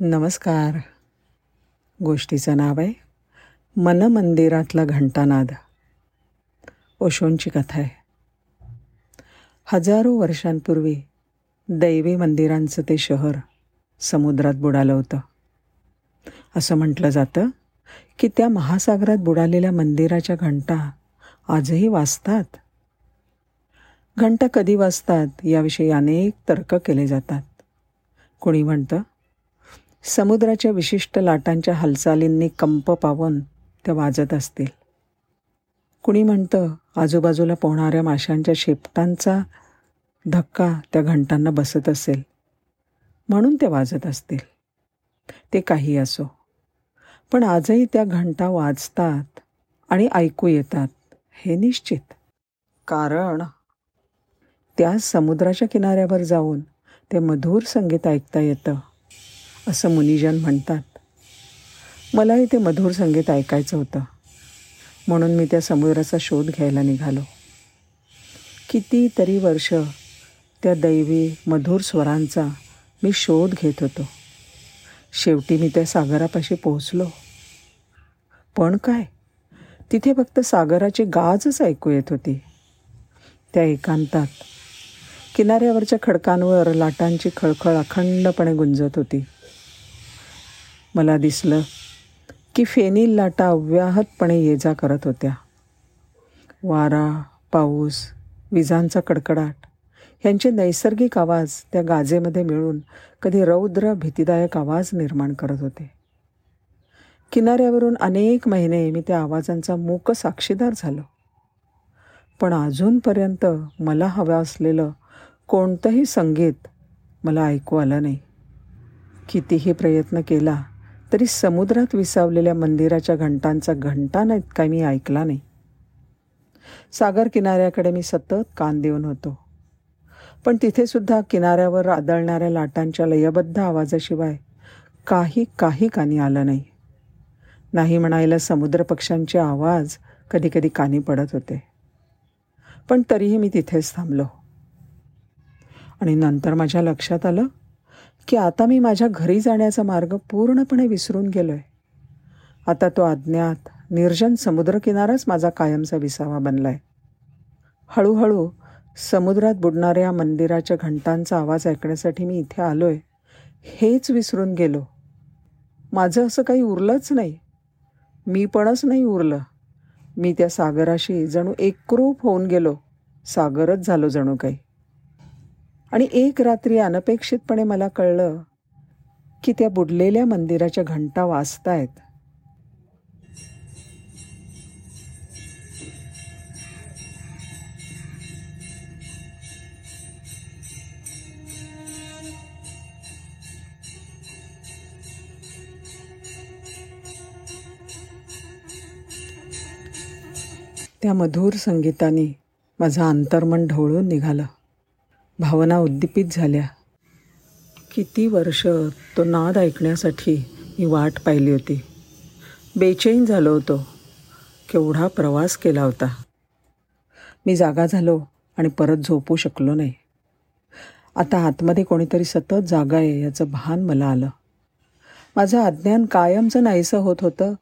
नमस्कार. गोष्टीचं नाव आहे मन मंदिरातला घंटानाद. ओशोंची कथा आहे. हजारो वर्षांपूर्वी दैवी मंदिरांचं ते शहर समुद्रात बुडालं होतं. असं म्हटलं जातं की त्या महासागरात बुडालेल्या मंदिराच्या घंटा आजही वाजतात. घंटा कधी वाजतात याविषयी अनेक तर्क केले जातात. कोणी म्हणतं समुद्राच्या विशिष्ट लाटांच्या हालचालींनी कंप पावून त्या वाजत असतील. कुणी म्हणतं आजूबाजूला पोहणाऱ्या माशांच्या शेपटांचा धक्का त्या घंटांना बसत असेल. म्हणून ते वाजत असतील. ते काही असो. पण आजही त्या घंटा वाजतात आणि ऐकू येतात हे निश्चित. कारण त्या समुद्राच्या किनाऱ्यावर जाऊन ते मधुर संगीत ऐकता येतं. असं मुनिजन म्हणतात. मलाही ते मधुर संगीत ऐकायचं होतं. म्हणून मी त्या समुद्राचा शोध घ्यायला निघालो. कितीतरी वर्ष त्या दैवी मधुर स्वरांचा मी शोध घेत होतो. शेवटी मी त्या सागरापाशी पोहोचलो. पण काय? तिथे फक्त सागराची गाजच ऐकू येत होती. त्या एकांतात किनाऱ्यावरच्या खडकांवर लाटांची खळखळ अखंडपणे गुंजत होती. मला दिसलं की फेनील लाटा अव्याहतपणे ये जा करत होत्या. वारा पाऊस विजांचा कडकडाट यांचे नैसर्गिक आवाज त्या गाजेमध्ये मिळून कधी रौद्र भीतीदायक आवाज निर्माण करत होते. किनाऱ्यावरून अनेक महिने मी त्या आवाजांचा मूक साक्षीदार झालो. पण अजूनपर्यंत मला हवं असलेलं कोणतंही संगीत मला ऐकू आलं नाही. कितीही प्रयत्न केला तरी समुद्रात विसावलेल्या मंदिराच्या घंटांचा घंटा नाहीत काय मी ऐकला नाही. सागर किनाऱ्याकडे मी सतत कान देऊन होतो. पण तिथेसुद्धा किनाऱ्यावर आदळणाऱ्या लाटांच्या लयबद्ध आवाजाशिवाय काही काही कानी आलं नाही. नाही म्हणायला समुद्र पक्ष्यांचे आवाज कधीकधी कानी पडत होते. पण तरीही मी तिथेच थांबलो. आणि नंतर माझ्या लक्षात आलं की आता मी माझ्या घरी जाण्याचा मार्ग पूर्णपणे विसरून गेलो आहे आता तो अज्ञात निर्जन समुद्रकिनाराच माझा कायमचा विसावा बनला आहे हळूहळू समुद्रात बुडणाऱ्या मंदिराच्या घंटांचा आवाज ऐकण्यासाठी मी इथे आलो आहे हेच विसरून गेलो. माझं असं काही उरलंच नाही. मी पणच नाही उरलं. मी त्या सागराशी जणू एकरूप होऊन गेलो. सागरच झालो जणू काही. आणि एक रात्री अनपेक्षितपणे मला कळलं की त्या बुडलेल्या मंदिराच्या घंटा वाजतायत. त्या मधुर संगीताने माझं अंतर्मन ढवळून निघालं. भावना उद्दीपित झाल्या. किती वर्ष तो नाद ऐकण्यासाठी मी वाट पाहिली होती. बेचैन झालो होतो. केवढा प्रवास केला होता. मी जागा झालो आणि परत झोपू शकलो नाही. आता आतमध्ये कोणीतरी सतत जागा आहे याचं भान मला आलं. माझं अज्ञान कायमचं नाहीसं होत होतं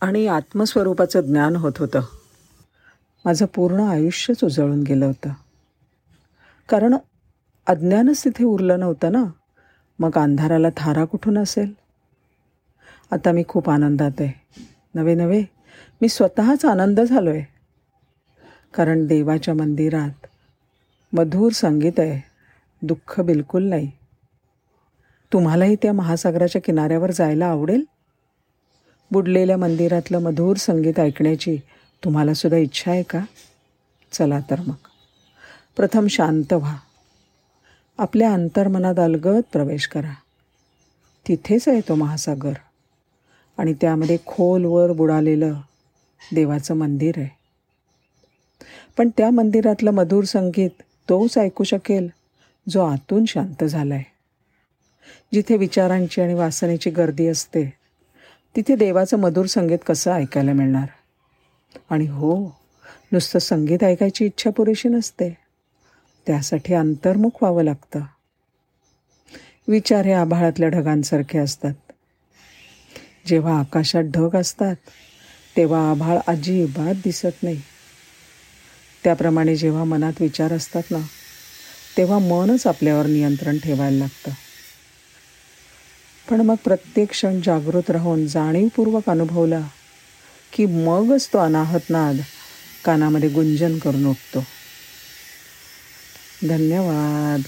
आणि आत्मस्वरूपाचं ज्ञान होत होतं. माझं पूर्ण आयुष्यच उजळून गेलं होतं. कारण अज्ञानच तिथे उरलं नव्हतं ना. मग अंधाराला थारा कुठून असेल? आता मी खूप आनंदात आहे. नवे नवे मी स्वतःच आनंद झालो आहे कारण देवाच्या मंदिरात मधुर संगीत आहे. दुःख बिलकुल नाही. तुम्हालाही त्या महासागराच्या किनाऱ्यावर जायला आवडेल? बुडलेल्या मंदिरातलं मधुर संगीत ऐकण्याची तुम्हालासुद्धा इच्छा आहे का? चला तर मग. प्रथम शांत व्हा. आपल्या अंतर्मनात अलगद प्रवेश करा. तिथेच आहे तो महासागर. आणि त्यामध्ये खोलवर बुडालेलं देवाचं मंदिर आहे. पण त्या मंदिरातलं मधुर संगीत तोच ऐकू शकेल जो आतून शांत झाला आहे जिथे विचारांची आणि वासनेची गर्दी असते तिथे देवाचं मधुर संगीत कसं ऐकायला मिळणार? आणि हो नुसतं संगीत ऐकायची इच्छा पुरेशी नसते. त्यासाठी अंतर्मुख व्हावं लागतं. विचार हे आभाळातल्या ढगांसारखे असतात. जेव्हा आकाशात ढग असतात तेव्हा आभाळ अजिबात दिसत नाही. त्याप्रमाणे जेव्हा मनात विचार असतात ना तेव्हा मनच आपल्यावर नियंत्रण ठेवायला लागतं. पण मग प्रत्येक क्षण जागृत राहून जाणीवपूर्वक अनुभवला की मगच तो अनाहत नाद कानामध्ये गुंजन करून उठतो. धन्यवाद.